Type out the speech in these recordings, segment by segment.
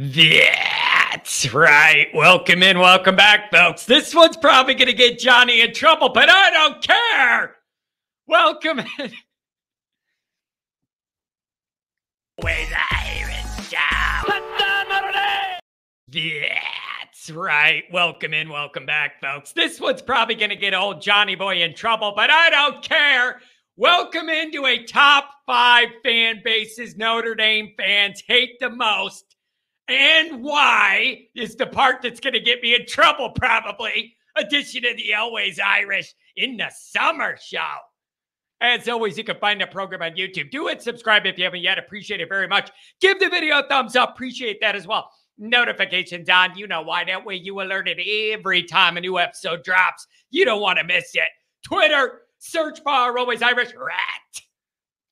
That's right. Welcome in, welcome back, folks. This one's probably going to get Johnny in trouble, but I don't care. Welcome in. With Irish That's right. Welcome in, welcome back, folks. This one's probably going to get old Johnny Boy in trouble, but I don't care. Welcome into a top five fan bases Notre Dame fans hate the most and why is the part that's going to get me in trouble, probably. Edition of the Always Irish in the summer show. As always, you can find the program on YouTube. Do it, subscribe if you haven't yet. Appreciate it very much. Give the video a thumbs up. Appreciate that as well. Notifications on. You know why. That way you alerted every time a new episode drops. You don't want to miss it. Twitter, search bar, always Irish rat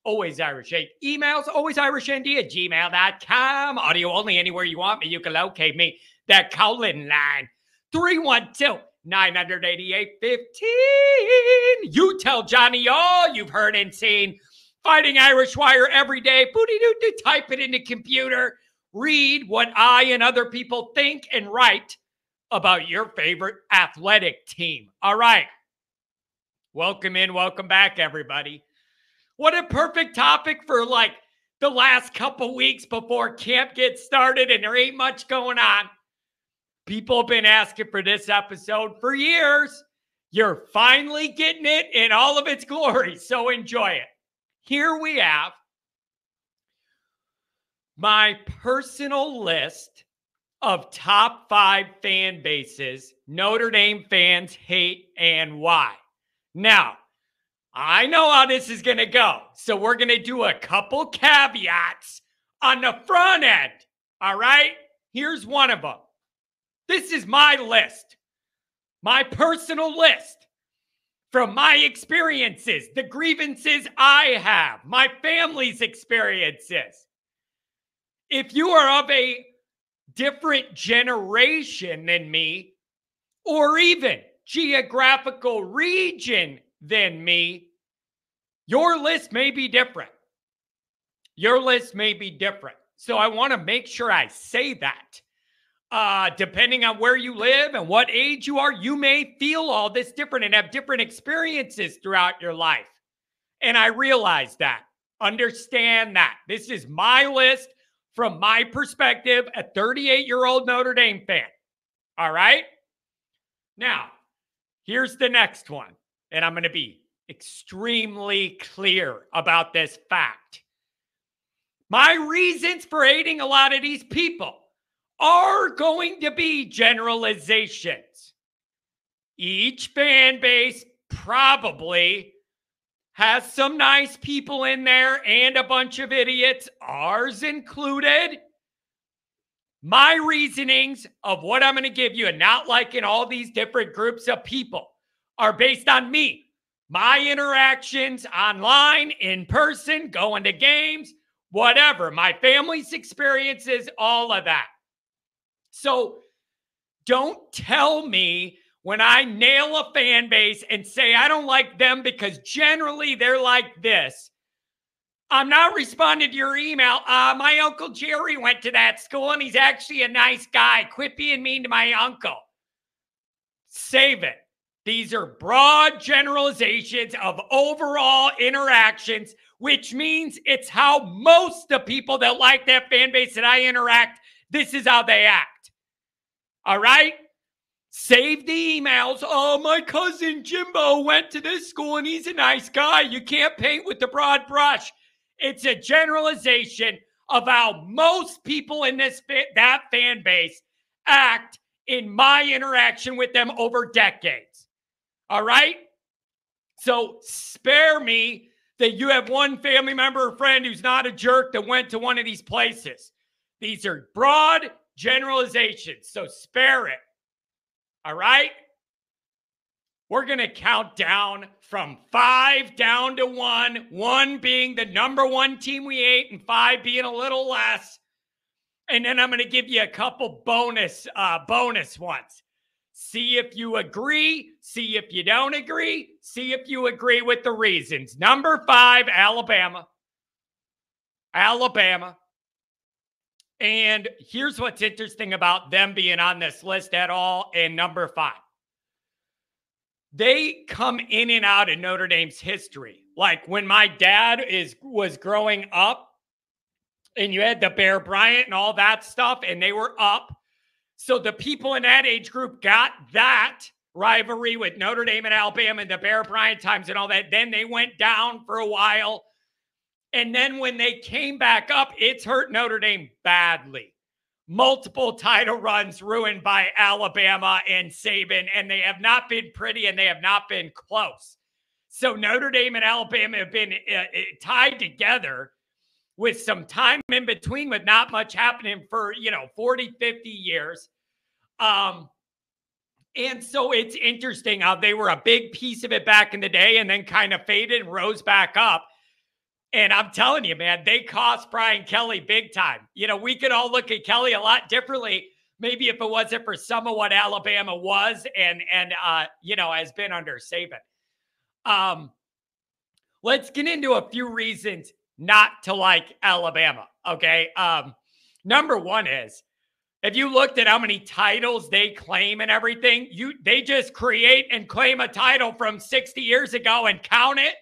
always Irish 8. Emails, always Irish ND at gmail.com. Audio only anywhere you want me. You can locate me. That Colin line 312 988 15. You tell Johnny all you've heard and seen. Fighting Irish Wire every day. Booty doo doo. Type it in the computer. Read what I and other people think and write about your favorite athletic team. All right. Welcome in. Welcome back, everybody. What a perfect topic for like the last couple weeks before camp gets started and there ain't much going on. People have been asking for this episode for years. You're finally getting it in all of its glory. So enjoy it. Here we have my personal list of top five fan bases Notre Dame fans hate and why. Now, I know how this is going to go. So we're going to do a couple caveats on the front end. All right? Here's one of them. This is my list, my personal list from my experiences, the grievances I have, my family's experiences. If you are of a different generation than me, or even geographical region than me, your list may be different. Your list may be different. So I want to make sure I say that. Uh, depending on where you live and what age you are, you may feel all this different and have different experiences throughout your life. And I realize that. Understand that. This is my list from my perspective, a 38 year old Notre Dame fan. All right. Now, here's the next one. And I'm going to be extremely clear about this fact. My reasons for hating a lot of these people are going to be generalizations. Each fan base probably has some nice people in there and a bunch of idiots, ours included. My reasonings of what I'm going to give you and not liking all these different groups of people are based on me my interactions online, in person, going to games, whatever, my family's experiences, all of that. So don't tell me when I nail a fan base and say I don't like them because generally they're like this. I'm not responding to your email. Uh, my uncle Jerry went to that school and he's actually a nice guy. Quit being mean to my uncle. Save it. These are broad generalizations of overall interactions, which means it's how most of the people that like that fan base that I interact, this is how they act. All right? Save the emails. Oh, my cousin Jimbo went to this school and he's a nice guy. You can't paint with the broad brush. It's a generalization of how most people in this that fan base act in my interaction with them over decades. All right. So spare me that you have one family member or friend who's not a jerk that went to one of these places. These are broad generalizations. So spare it. All right. We're going to count down from five down to one, one being the number one team we ate, and five being a little less. And then I'm going to give you a couple bonus uh, bonus ones. See if you agree. See if you don't agree. See if you agree with the reasons. Number five, Alabama. Alabama. And here's what's interesting about them being on this list at all. And number five, they come in and out of Notre Dame's history. Like when my dad is was growing up, and you had the Bear Bryant and all that stuff, and they were up. So the people in that age group got that rivalry with Notre Dame and Alabama and the Bear Bryant times and all that. Then they went down for a while. And then when they came back up, it's hurt Notre Dame badly. Multiple title runs ruined by Alabama and Saban, and they have not been pretty and they have not been close. So Notre Dame and Alabama have been uh, uh tied together with some time in between with not much happening for, you know, 40, 50 years. Um, and so it's interesting how they were a big piece of it back in the day and then kind of faded and rose back up. And I'm telling you, man, they cost Brian Kelly big time. You know, we could all look at Kelly a lot differently. Maybe if it wasn't for some of what Alabama was and and uh, you know, has been under Saban. Um, let's get into a few reasons not to like Alabama. Okay. Um, number one is if you looked at how many titles they claim and everything, you they just create and claim a title from 60 years ago and count it,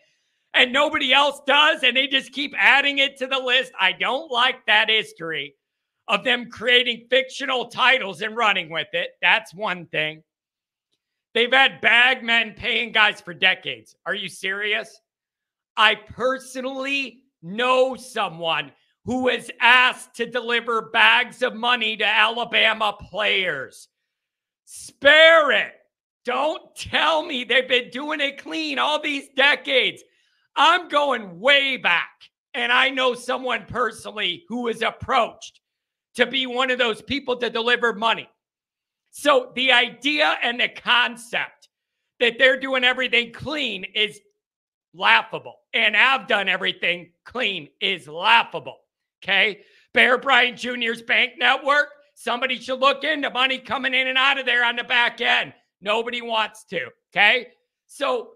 and nobody else does, and they just keep adding it to the list. I don't like that history of them creating fictional titles and running with it. That's one thing. They've had bag men paying guys for decades. Are you serious? I personally know someone who was asked to deliver bags of money to Alabama players. Spare it. Don't tell me they've been doing it clean all these decades. I'm going way back. And I know someone personally who was approached to be one of those people to deliver money. So the idea and the concept that they're doing everything clean is laughable. And i have done everything clean is laughable. Okay. Bear Bryant Jr.'s bank network. Somebody should look into money coming in and out of there on the back end. Nobody wants to. Okay. So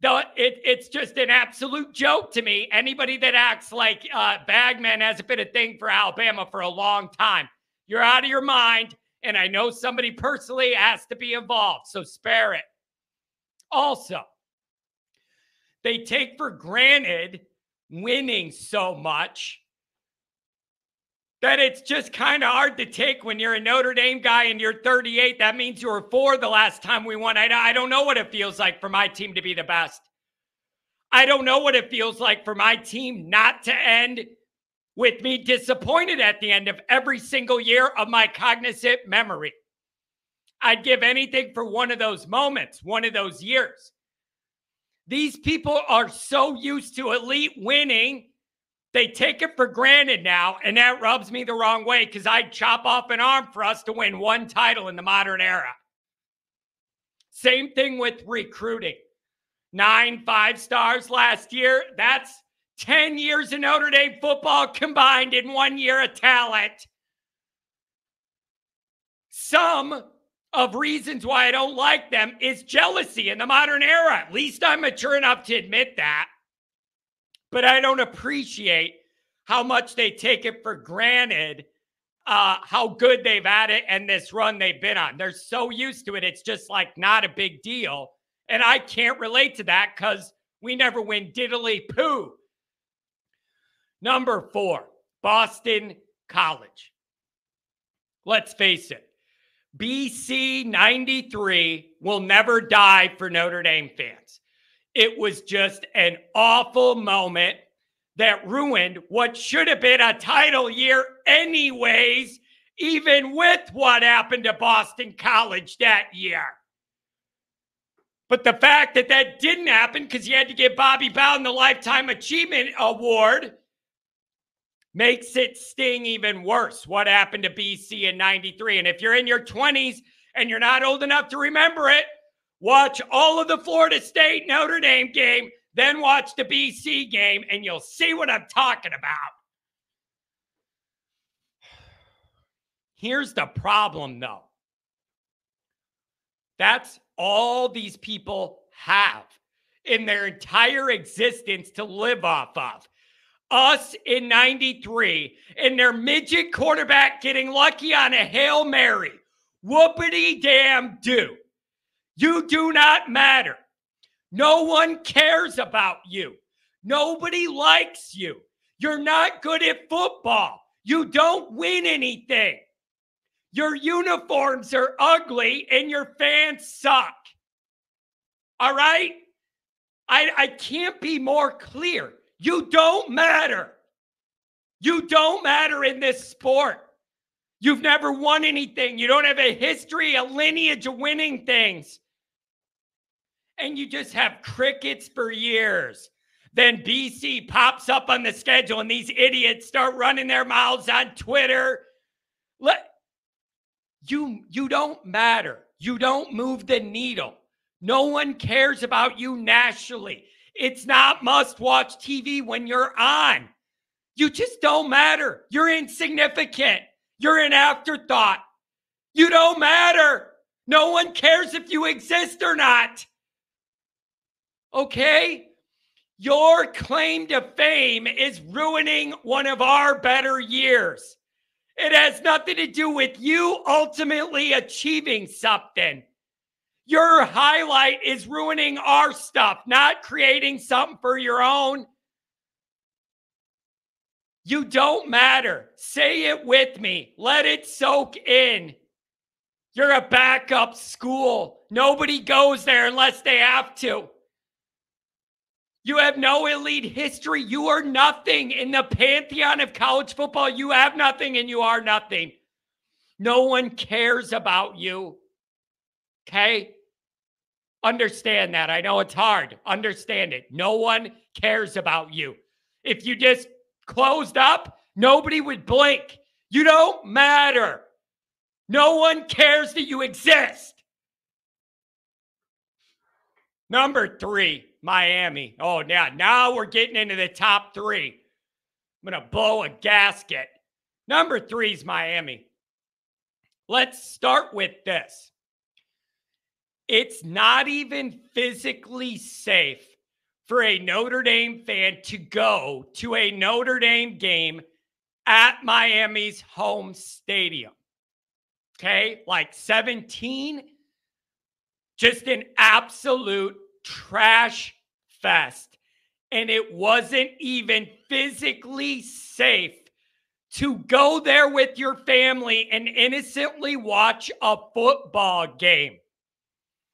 the, it, it's just an absolute joke to me. Anybody that acts like uh, Bagman hasn't been a thing for Alabama for a long time, you're out of your mind. And I know somebody personally has to be involved. So spare it. Also, they take for granted winning so much that it's just kind of hard to take when you're a Notre Dame guy and you're 38. That means you were four the last time we won. I, I don't know what it feels like for my team to be the best. I don't know what it feels like for my team not to end with me disappointed at the end of every single year of my cognizant memory. I'd give anything for one of those moments, one of those years. These people are so used to elite winning they take it for granted now, and that rubs me the wrong way because I'd chop off an arm for us to win one title in the modern era. Same thing with recruiting. Nine five stars last year. That's 10 years of Notre Dame football combined in one year of talent. Some of reasons why I don't like them is jealousy in the modern era. At least I'm mature enough to admit that but I don't appreciate how much they take it for granted uh, how good they've had it and this run they've been on. They're so used to it, it's just like not a big deal. And I can't relate to that because we never win diddly poo. Number four, Boston College. Let's face it, BC 93 will never die for Notre Dame fans. It was just an awful moment that ruined what should have been a title year, anyways, even with what happened to Boston College that year. But the fact that that didn't happen because you had to give Bobby Bowden the Lifetime Achievement Award makes it sting even worse what happened to BC in 93. And if you're in your 20s and you're not old enough to remember it, Watch all of the Florida State Notre Dame game, then watch the BC game, and you'll see what I'm talking about. Here's the problem, though. That's all these people have in their entire existence to live off of. Us in 93 and their midget quarterback getting lucky on a Hail Mary. Whoopity damn do. You do not matter. No one cares about you. Nobody likes you. You're not good at football. You don't win anything. Your uniforms are ugly and your fans suck. All right? I, I can't be more clear. You don't matter. You don't matter in this sport. You've never won anything. You don't have a history, a lineage of winning things. And you just have crickets for years. Then BC pops up on the schedule and these idiots start running their mouths on Twitter. Let you you don't matter. You don't move the needle. No one cares about you nationally. It's not must watch TV when you're on. You just don't matter. You're insignificant. You're an afterthought. You don't matter. No one cares if you exist or not. Okay? Your claim to fame is ruining one of our better years. It has nothing to do with you ultimately achieving something. Your highlight is ruining our stuff, not creating something for your own. You don't matter. Say it with me. Let it soak in. You're a backup school. Nobody goes there unless they have to. You have no elite history. You are nothing in the pantheon of college football. You have nothing and you are nothing. No one cares about you. Okay? Understand that. I know it's hard. Understand it. No one cares about you. If you just closed up, nobody would blink. You don't matter. No one cares that you exist. Number three, Miami. Oh, yeah. Now we're getting into the top three. I'm going to blow a gasket. Number three is Miami. Let's start with this. It's not even physically safe for a Notre Dame fan to go to a Notre Dame game at Miami's home stadium. Okay, like 17, just an absolute trash fest. And it wasn't even physically safe to go there with your family and innocently watch a football game.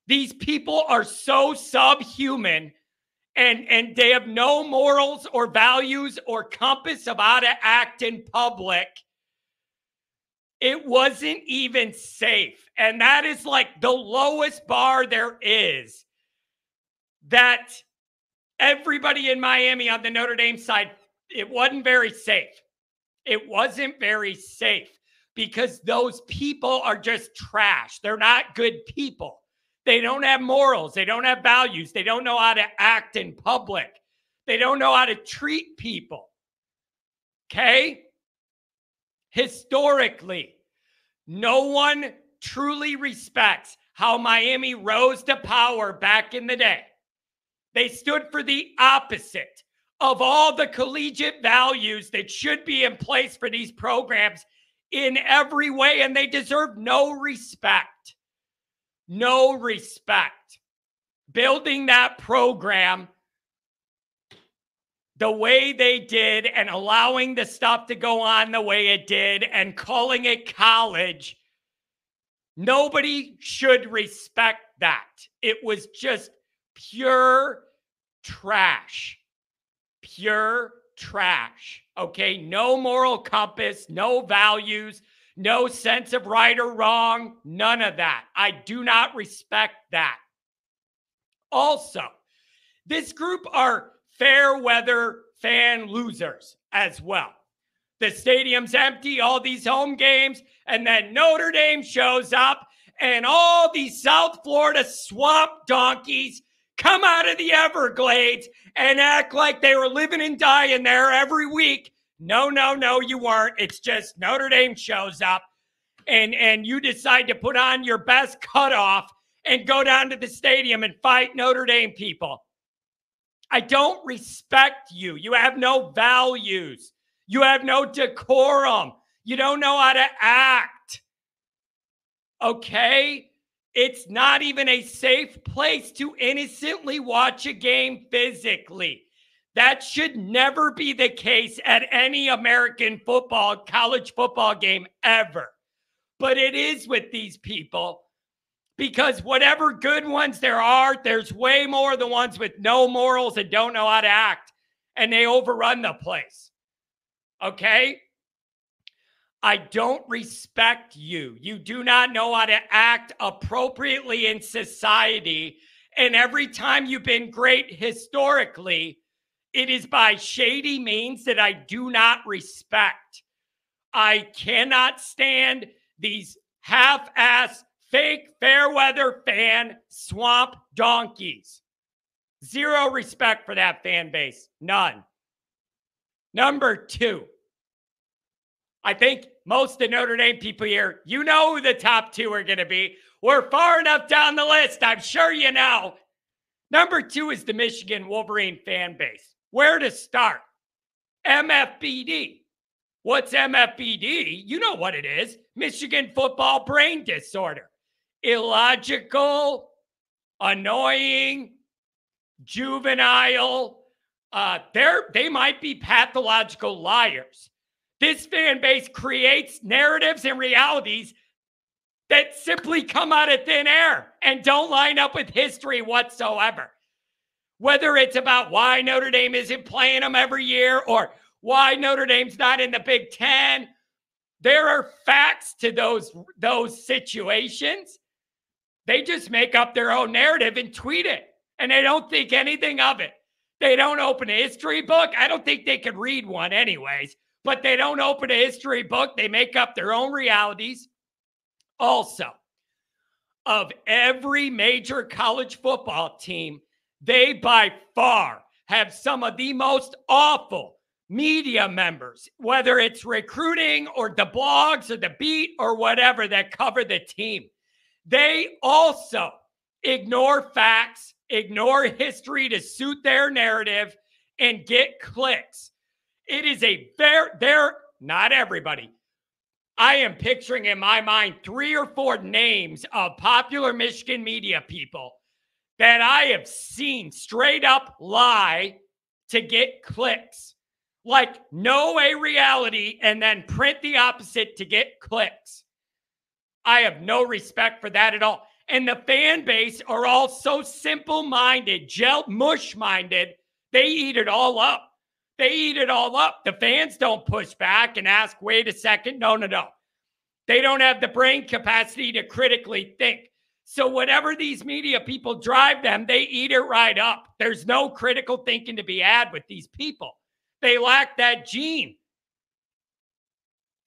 These people are so subhuman and and they have no morals or values or compass of how to act in public. It wasn't even safe. And that is like the lowest bar there is. That everybody in Miami on the Notre Dame side, it wasn't very safe. It wasn't very safe because those people are just trash. They're not good people. They don't have morals. They don't have values. They don't know how to act in public. They don't know how to treat people. Okay? Historically, no one truly respects how Miami rose to power back in the day. They stood for the opposite of all the collegiate values that should be in place for these programs in every way, and they deserve no respect no respect. Building that program the way they did and allowing the stuff to go on the way it did and calling it college, nobody should respect that. It was just pure trash. Pure trash. Okay. No moral compass, no values, no sense of right or wrong, none of that. I do not respect that. Also, this group are fair weather fan losers as well. The stadium's empty, all these home games, and then Notre Dame shows up, and all these South Florida swamp donkeys come out of the Everglades and act like they were living and dying there every week no, no, no, you weren't. It's just Notre Dame shows up and and you decide to put on your best cutoff and go down to the stadium and fight Notre Dame people. I don't respect you. You have no values. You have no decorum. You don't know how to act. Okay? It's not even a safe place to innocently watch a game physically. That should never be the case at any American football, college football game ever. But it is with these people because whatever good ones there are, there's way more the ones with no morals and don't know how to act, and they overrun the place. Okay? I don't respect you. You do not know how to act appropriately in society. And every time you've been great historically, it is by shady means that I do not respect. I cannot stand these half ass, fake, fair weather fan swamp donkeys. Zero respect for that fan base. None. Number two, I think most of Notre Dame people here, you know who the top two are going to be. We're far enough down the list. I'm sure you know. Number two is the Michigan Wolverine fan base. Where to start? MFBD. What's MFBD? You know what it is Michigan football brain disorder. Illogical, annoying, juvenile. Uh, they're, they might be pathological liars. This fan base creates narratives and realities that simply come out of thin air and don't line up with history whatsoever whether it's about why Notre Dame isn't playing them every year or why Notre Dame's not in the Big Ten. There are facts to those, those situations. They just make up their own narrative and tweet it, and they don't think anything of it. They don't open a history book. I don't think they could read one, anyways, but they don't open a history book. They make up their own realities. Also, of every major college football team, they by far have some of the most awful media members, whether it's recruiting or the blogs or the beat or whatever that cover the team. They also ignore facts, ignore history to suit their narrative, and get clicks. It is a very, they're not everybody. I am picturing in my mind three or four names of popular Michigan media people that I have seen straight up lie to get clicks. Like know a reality and then print the opposite to get clicks. I have no respect for that at all. And the fan base are all so simple minded, gel mush minded, they eat it all up. They eat it all up. The fans don't push back and ask, wait a second. No, no, no. They don't have the brain capacity to critically think. So, whatever these media people drive them, they eat it right up. There's no critical thinking to be had with these people. They lack that gene.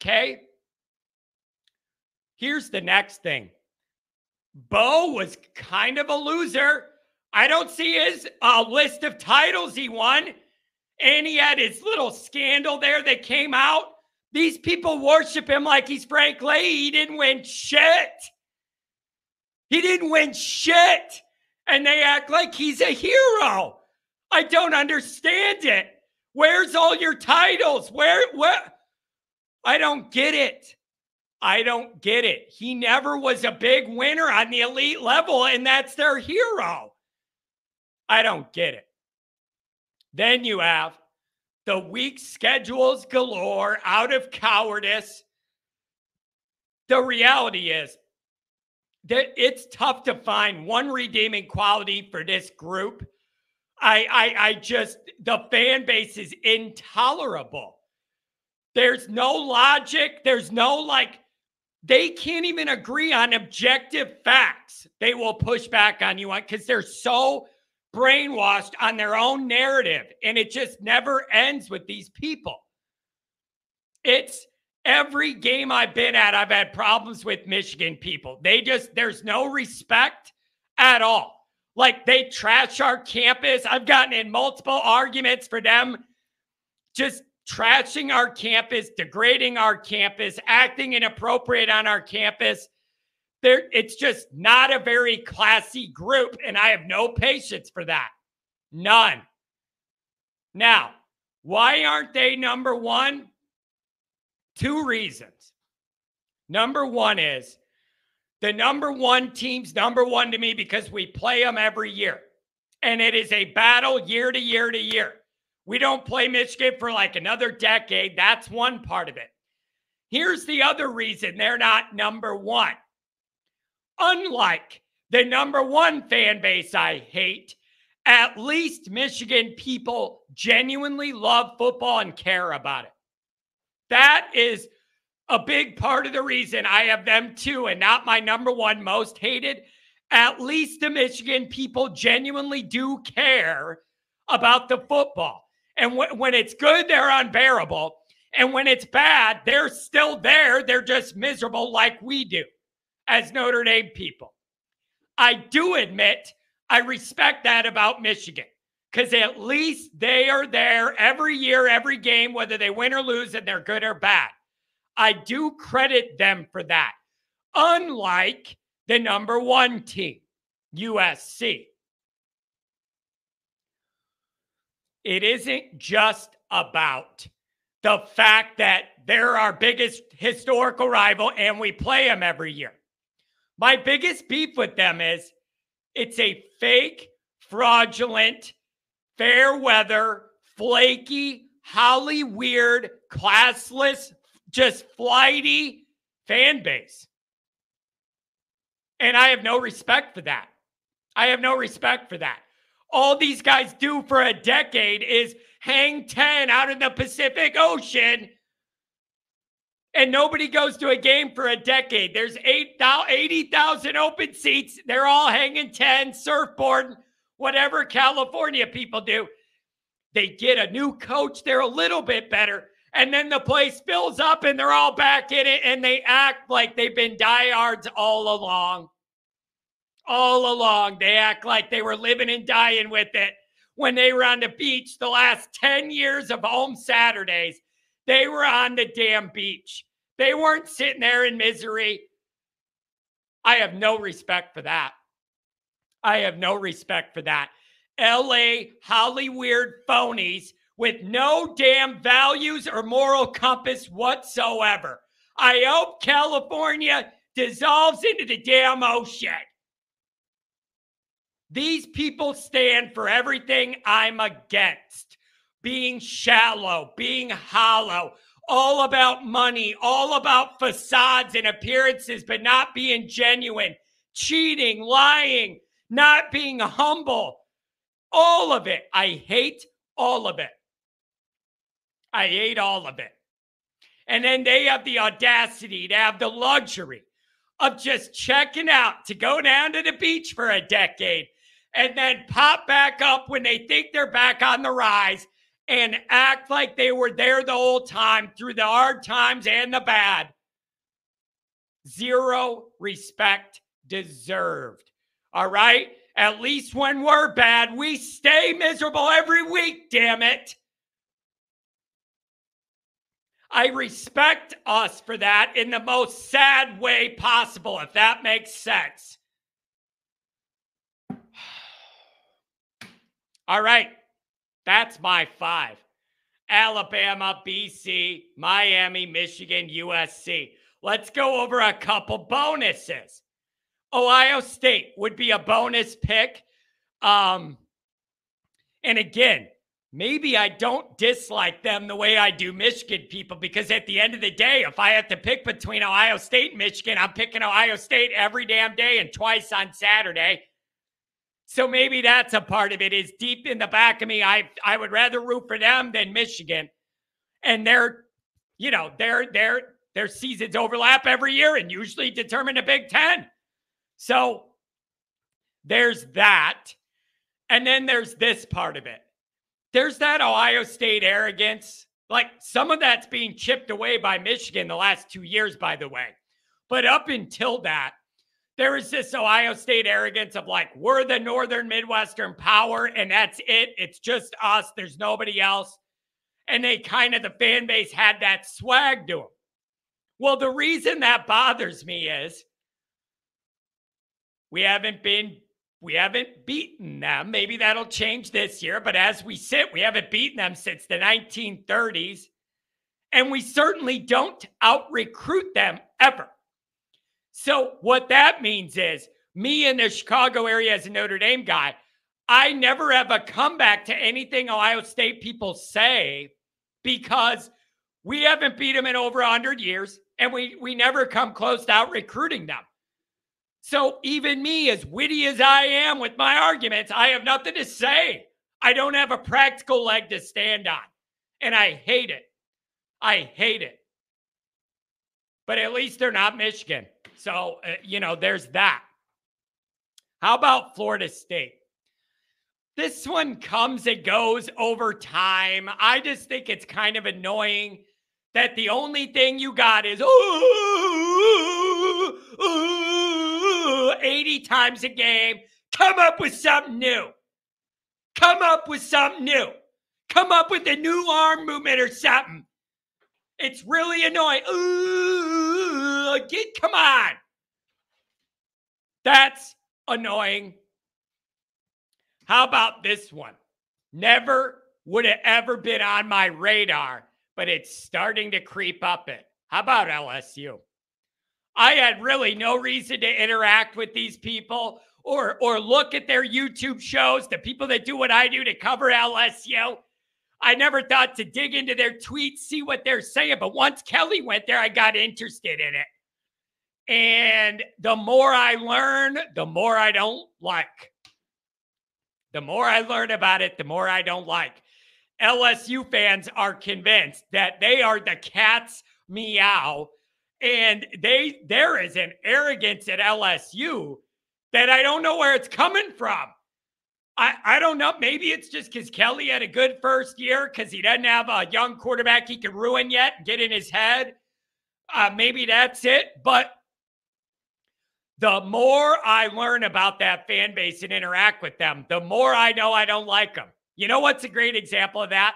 Okay. Here's the next thing Bo was kind of a loser. I don't see his uh, list of titles he won. And he had his little scandal there that came out. These people worship him like he's Frank Leahy. He didn't win shit. He didn't win shit. And they act like he's a hero. I don't understand it. Where's all your titles? Where, where? I don't get it. I don't get it. He never was a big winner on the elite level, and that's their hero. I don't get it. Then you have the weak schedules galore out of cowardice. The reality is, it's tough to find one redeeming quality for this group. I, I, I just the fan base is intolerable. There's no logic. There's no like. They can't even agree on objective facts. They will push back on you because they're so brainwashed on their own narrative, and it just never ends with these people. It's Every game I've been at, I've had problems with Michigan people. They just, there's no respect at all. Like they trash our campus. I've gotten in multiple arguments for them just trashing our campus, degrading our campus, acting inappropriate on our campus. There, it's just not a very classy group, and I have no patience for that. None. Now, why aren't they number one? Two reasons. Number one is the number one team's number one to me because we play them every year. And it is a battle year to year to year. We don't play Michigan for like another decade. That's one part of it. Here's the other reason they're not number one. Unlike the number one fan base I hate, at least Michigan people genuinely love football and care about it. That is a big part of the reason I have them too, and not my number one most hated. At least the Michigan people genuinely do care about the football. And when it's good, they're unbearable. And when it's bad, they're still there. They're just miserable like we do as Notre Dame people. I do admit I respect that about Michigan because at least they are there every year, every game, whether they win or lose, and they're good or bad. I do credit them for that. Unlike the number one team, USC. It isn't just about the fact that they're our biggest historical rival and we play them every year. My biggest beef with them is it's a fake, fraudulent, fair weather, flaky, Holly weird, classless, just flighty fan base. And I have no respect for that. I have no respect for that. All these guys do for a decade is hang 10 out in the Pacific Ocean and nobody goes to a game for a decade. There's 80,000 open seats. They're all hanging 10, surfboard, whatever California people do. They get a new coach. They're a little bit better. And then the place fills up and they're all back in it and they act like they've been diehards all along. All along. They act like they were living and dying with it when they were on the beach the last 10 years of home Saturdays. They were on the damn beach. They weren't sitting there in misery. I have no respect for that. I have no respect for that. LA Hollywood phonies with no damn values or moral compass whatsoever. I hope California dissolves into the damn ocean. These people stand for everything I'm against being shallow, being hollow, all about money, all about facades and appearances, but not being genuine, cheating, lying, not being humble. All of it. I hate all of it. I hate all of it. And then they have the audacity to have the luxury of just checking out to go down to the beach for a decade and then pop back up when they think they're back on the rise and act like they were there the whole time through the hard times and the bad. Zero respect deserved. All right? At least when we're bad, we stay miserable every week, damn it. I respect us for that in the most sad way possible, if that makes sense. All right. That's my five Alabama, BC, Miami, Michigan, USC. Let's go over a couple bonuses. Ohio State would be a bonus pick. Um, and again, maybe I don't dislike them the way I do Michigan people because at the end of the day, if I have to pick between Ohio State and Michigan, I'm picking Ohio State every damn day and twice on Saturday. So maybe that's a part of it. Is deep in the back of me, I I would rather root for them than Michigan, and their, you know, their their their seasons overlap every year and usually determine the Big Ten. So there's that, and then there's this part of it. There's that Ohio State arrogance. Like some of that's being chipped away by Michigan the last two years, by the way. But up until that, there is this Ohio State arrogance of like, we're the Northern Midwestern power and that's it. It's just us. There's nobody else. And they kind of, the fan base had that swag to them. Well, the reason that bothers me is we haven't been we haven't beaten them. Maybe that'll change this year, but as we sit, we haven't beaten them since the 1930s. And we certainly don't out recruit them ever. So, what that means is me in the Chicago area as a Notre Dame guy, I never have a comeback to anything Ohio State people say because we haven't beat them in over 100 years and we, we never come close to out recruiting them. So even me, as witty as I am with my arguments, I have nothing to say. I don't have a practical leg to stand on. And I hate it. I hate it. But at least they're not Michigan. So, uh, you know, there's that. How about Florida State? This one comes and goes over time. I just think it's kind of annoying that the only thing you got is 80 times a game. Come up with something new. Come up with something new. Come up with a new arm movement or something. It's really annoying. Ooh, get come on. That's annoying. How about this one? Never would have ever been on my radar, but it's starting to creep up it. How about LSU? I had really no reason to interact with these people or or look at their YouTube shows, the people that do what I do to cover LSU. I never thought to dig into their tweets, see what they're saying. But once Kelly went there, I got interested in it. And the more I learn, the more I don't like. The more I learn about it, the more I don't like. LSU fans are convinced that they are the cat's meow. And they there is an arrogance at LSU that I don't know where it's coming from. I, I don't know. Maybe it's just because Kelly had a good first year because he doesn't have a young quarterback he can ruin yet, get in his head. Uh, maybe that's it. But the more I learn about that fan base and interact with them, the more I know I don't like them. You know what's a great example of that?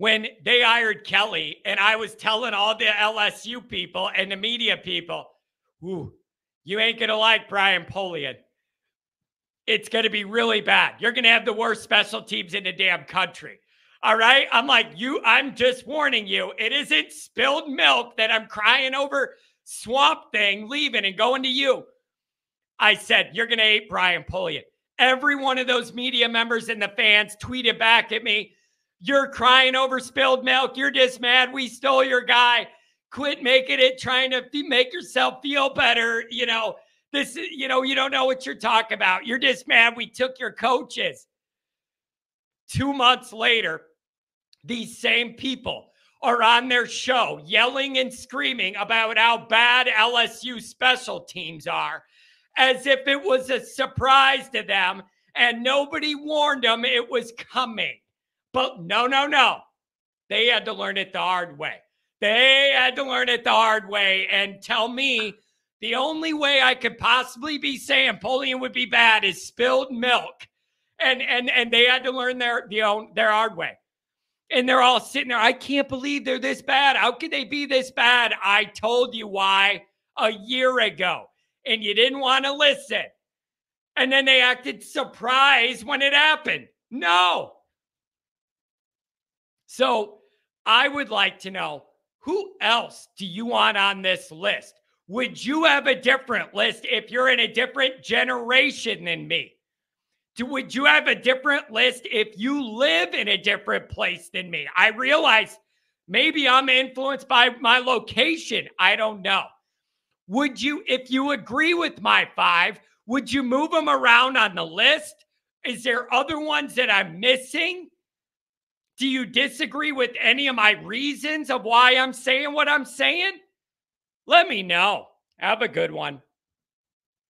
When they hired Kelly, and I was telling all the LSU people and the media people, Ooh, you ain't going to like Brian Polian. It's going to be really bad. You're going to have the worst special teams in the damn country. All right. I'm like, you, I'm just warning you. It isn't spilled milk that I'm crying over Swamp Thing leaving and going to you. I said, You're going to hate Brian Polian. Every one of those media members and the fans tweeted back at me, You're crying over spilled milk. You're just mad we stole your guy. Quit making it, trying to make yourself feel better. You know, this, is, you know, you don't know what you're talking about. You're just mad we took your coaches. Two months later, these same people are on their show yelling and screaming about how bad LSU special teams are, as if it was a surprise to them and nobody warned them it was coming. But no, no, no. They had to learn it the hard way. They had to learn it the hard way and tell me the only way I could possibly be saying Polian would be bad is spilled milk. And and and they had to learn their the own their hard way and they're all sitting there. I can't believe they're this bad. How could they be this bad? I told you why a year ago, and you didn't want to listen. And then they acted surprised when it happened. No. So I would like to know who else do you want on this list? Would you have a different list if you're in a different generation than me? Do, would you have a different list if you live in a different place than me? I realize maybe I'm influenced by my location. I don't know. Would you, if you agree with my five, would you move them around on the list? Is there other ones that I'm missing? Do you disagree with any of my reasons of why I'm saying what I'm saying? Let me know. Have a good one.